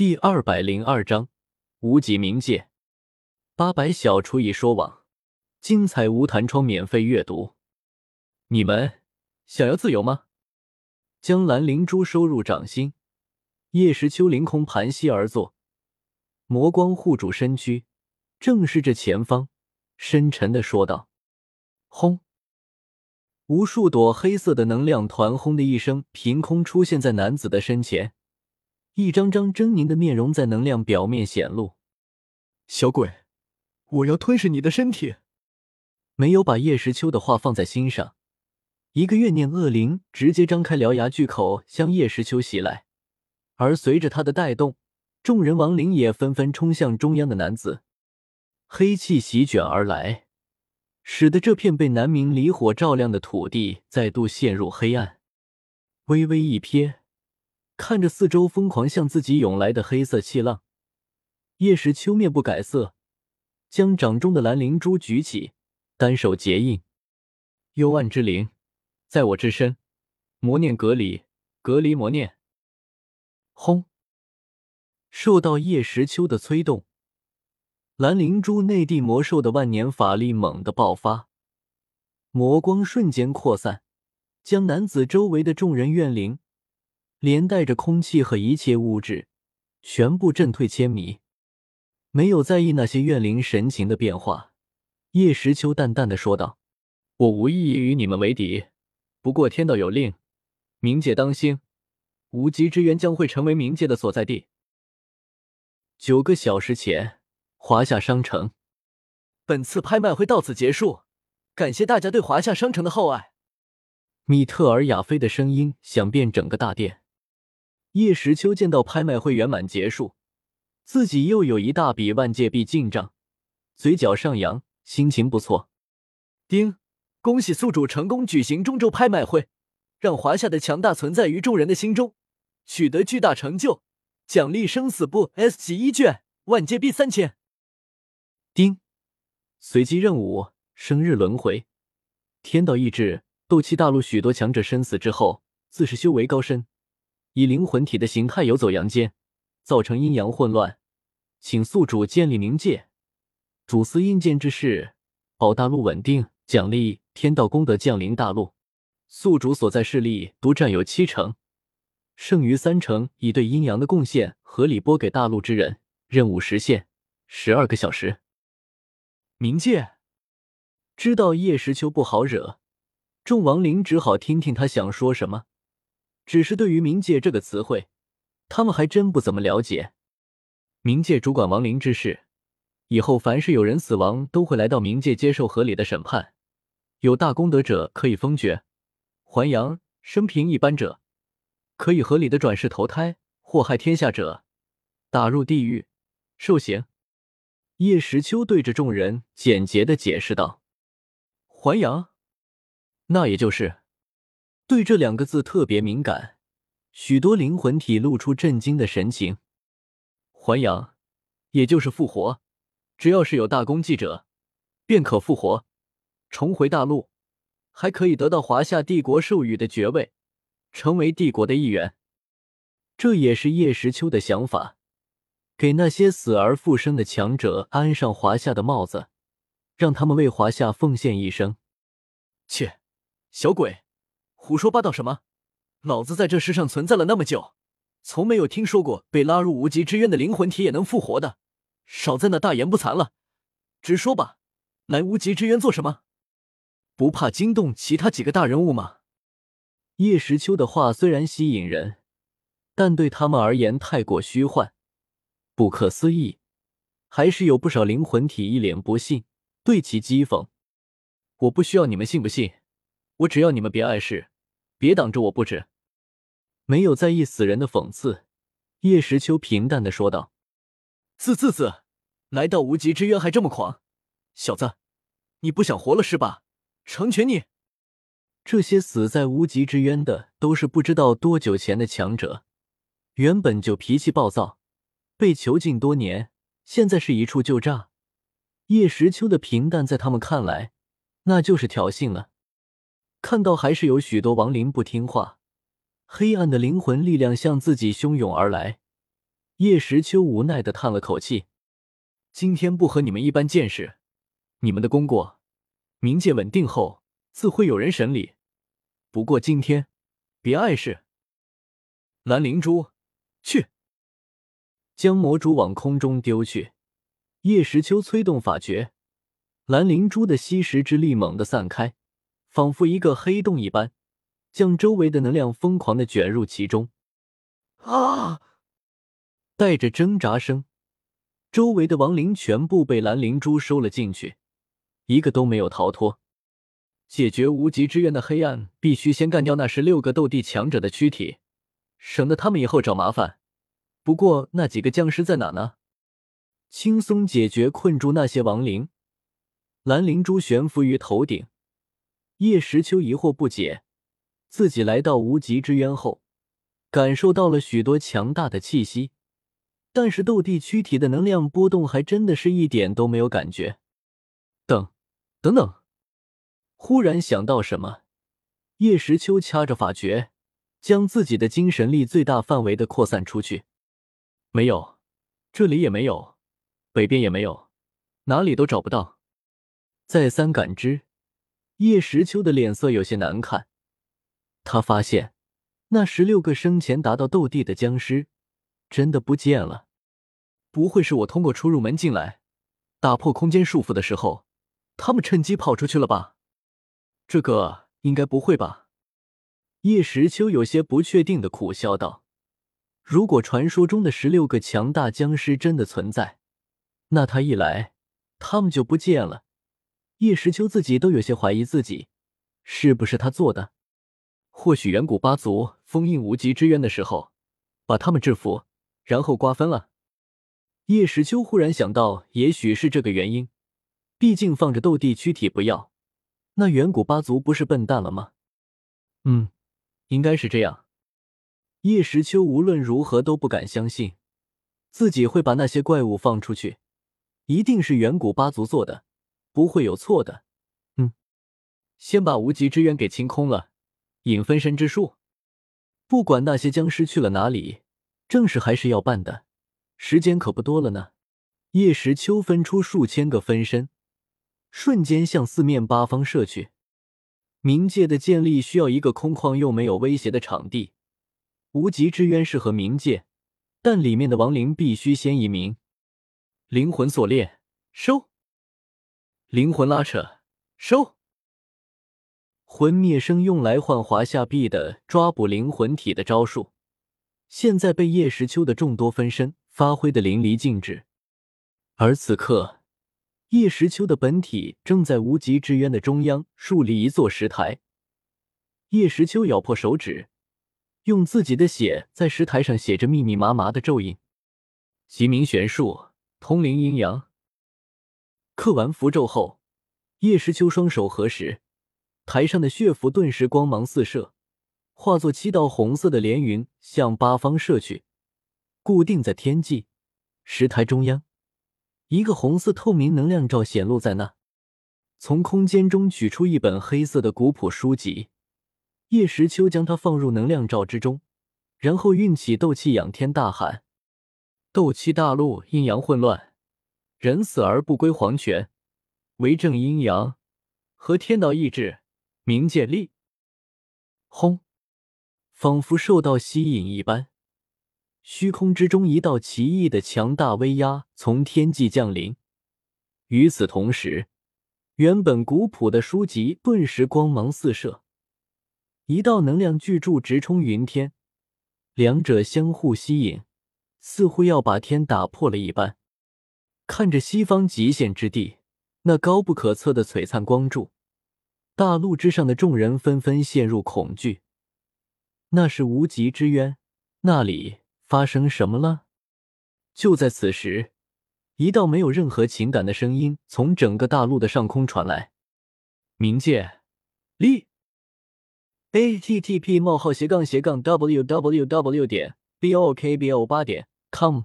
第二百零二章无极冥界。八百小厨艺说网，精彩无弹窗免费阅读。你们想要自由吗？将蓝灵珠收入掌心，叶时秋凌空盘膝而坐，魔光护主身躯，正视着前方，深沉的说道：“轰！”无数朵黑色的能量团轰的一声，凭空出现在男子的身前。一张张狰狞的面容在能量表面显露。小鬼，我要吞噬你的身体！没有把叶时秋的话放在心上，一个怨念恶灵直接张开獠牙巨口向叶时秋袭来。而随着他的带动，众人亡灵也纷纷冲向中央的男子。黑气席卷而来，使得这片被南明离火照亮的土地再度陷入黑暗。微微一瞥。看着四周疯狂向自己涌来的黑色气浪，叶时秋面不改色，将掌中的蓝灵珠举起，单手结印：“幽暗之灵，在我之身，魔念隔离，隔离魔念。”轰！受到叶时秋的催动，蓝灵珠内地魔兽的万年法力猛地爆发，魔光瞬间扩散，将男子周围的众人怨灵。连带着空气和一切物质，全部震退千米。没有在意那些怨灵神情的变化，叶时秋淡淡的说道：“我无意与你们为敌，不过天道有令，冥界当兴，无极之渊将会成为冥界的所在地。”九个小时前，华夏商城，本次拍卖会到此结束，感谢大家对华夏商城的厚爱。米特尔亚菲的声音响遍整个大殿。叶时秋见到拍卖会圆满结束，自己又有一大笔万界币进账，嘴角上扬，心情不错。丁，恭喜宿主成功举行中州拍卖会，让华夏的强大存在于众人的心中，取得巨大成就，奖励生死簿 S 级一卷，万界币三千。丁，随机任务：生日轮回。天道意志，斗气大陆许多强者生死之后，自是修为高深。以灵魂体的形态游走阳间，造成阴阳混乱，请宿主建立冥界，主司阴间之事，保大陆稳定，奖励天道功德降临大陆。宿主所在势力独占有七成，剩余三成以对阴阳的贡献合理拨给大陆之人。任务时限十二个小时。冥界知道叶时秋不好惹，众亡灵只好听听他想说什么。只是对于冥界这个词汇，他们还真不怎么了解。冥界主管亡灵之事，以后凡是有人死亡，都会来到冥界接受合理的审判。有大功德者可以封爵还阳，生平一般者可以合理的转世投胎；祸害天下者，打入地狱受刑。叶时秋对着众人简洁的解释道：“还阳，那也就是。”对这两个字特别敏感，许多灵魂体露出震惊的神情。还阳，也就是复活，只要是有大功绩者，便可复活，重回大陆，还可以得到华夏帝国授予的爵位，成为帝国的一员。这也是叶时秋的想法，给那些死而复生的强者安上华夏的帽子，让他们为华夏奉献一生。切，小鬼！胡说八道什么！老子在这世上存在了那么久，从没有听说过被拉入无极之渊的灵魂体也能复活的。少在那大言不惭了，直说吧，来无极之渊做什么？不怕惊动其他几个大人物吗？叶时秋的话虽然吸引人，但对他们而言太过虚幻、不可思议，还是有不少灵魂体一脸不信，对其讥讽：“我不需要你们信不信，我只要你们别碍事。”别挡着我不止，没有在意死人的讽刺。叶时秋平淡的说道：“自自自，来到无极之渊还这么狂，小子，你不想活了是吧？成全你。”这些死在无极之渊的都是不知道多久前的强者，原本就脾气暴躁，被囚禁多年，现在是一触就炸。叶时秋的平淡在他们看来，那就是挑衅了。看到还是有许多亡灵不听话，黑暗的灵魂力量向自己汹涌而来。叶时秋无奈的叹了口气：“今天不和你们一般见识，你们的功过，冥界稳定后自会有人审理。不过今天别碍事。”蓝灵珠，去！将魔珠往空中丢去。叶时秋催动法诀，蓝灵珠的吸食之力猛地散开，仿佛一个黑洞一般，将周围的能量疯狂的卷入其中。啊！带着挣扎声，周围的亡灵全部被蓝灵珠收了进去，一个都没有逃脱。解决无极之渊的黑暗，必须先干掉那十六个斗帝强者的躯体。省得他们以后找麻烦。不过那几个僵尸在哪呢？轻松解决困住那些亡灵。蓝灵珠悬浮于头顶。叶时秋疑惑不解，自己来到无极之渊后，感受到了许多强大的气息，但是斗帝躯体的能量波动还真的是一点都没有感觉。等，等等，忽然想到什么，叶时秋掐着法诀。将自己的精神力最大范围的扩散出去，没有，这里也没有，北边也没有，哪里都找不到。再三感知，叶时秋的脸色有些难看。他发现那十六个生前达到斗帝的僵尸真的不见了。不会是我通过出入门进来，打破空间束缚的时候，他们趁机跑出去了吧？这个应该不会吧？叶时秋有些不确定的苦笑道：“如果传说中的十六个强大僵尸真的存在，那他一来，他们就不见了。叶时秋自己都有些怀疑自己是不是他做的。或许远古八族封印无极之渊的时候，把他们制服，然后瓜分了。”叶时秋忽然想到，也许是这个原因。毕竟放着斗帝躯体不要，那远古八族不是笨蛋了吗？嗯。应该是这样，叶时秋无论如何都不敢相信，自己会把那些怪物放出去，一定是远古八族做的，不会有错的。嗯，先把无极之渊给清空了，引分身之术，不管那些僵尸去了哪里，正事还是要办的，时间可不多了呢。叶时秋分出数千个分身，瞬间向四面八方射去。冥界的建立需要一个空旷又没有威胁的场地。无极之渊适合冥界，但里面的亡灵必须先移民。灵魂锁链收，灵魂拉扯收。魂灭生用来换华夏币的抓捕灵魂体的招数，现在被叶时秋的众多分身发挥的淋漓尽致。而此刻。叶时秋的本体正在无极之渊的中央树立一座石台。叶时秋咬破手指，用自己的血在石台上写着密密麻麻的咒印。极明玄术，通灵阴阳。刻完符咒后，叶时秋双手合十，台上的血符顿时光芒四射，化作七道红色的连云向八方射去，固定在天际石台中央。一个红色透明能量罩显露在那，从空间中取出一本黑色的古朴书籍，叶时秋将它放入能量罩之中，然后运起斗气仰天大喊：“斗气大陆，阴阳混乱，人死而不归黄泉，为正阴阳，和天道意志，冥界力。”轰！仿佛受到吸引一般。虚空之中，一道奇异的强大威压从天际降临。与此同时，原本古朴的书籍顿时光芒四射，一道能量巨柱直冲云天，两者相互吸引，似乎要把天打破了一般。看着西方极限之地那高不可测的璀璨光柱，大陆之上的众人纷纷陷入恐惧。那是无极之渊，那里。发生什么了？就在此时，一道没有任何情感的声音从整个大陆的上空传来：“冥界，立 a t t p 冒号斜杠斜杠 w w w 点 b o k b o 八点 com。”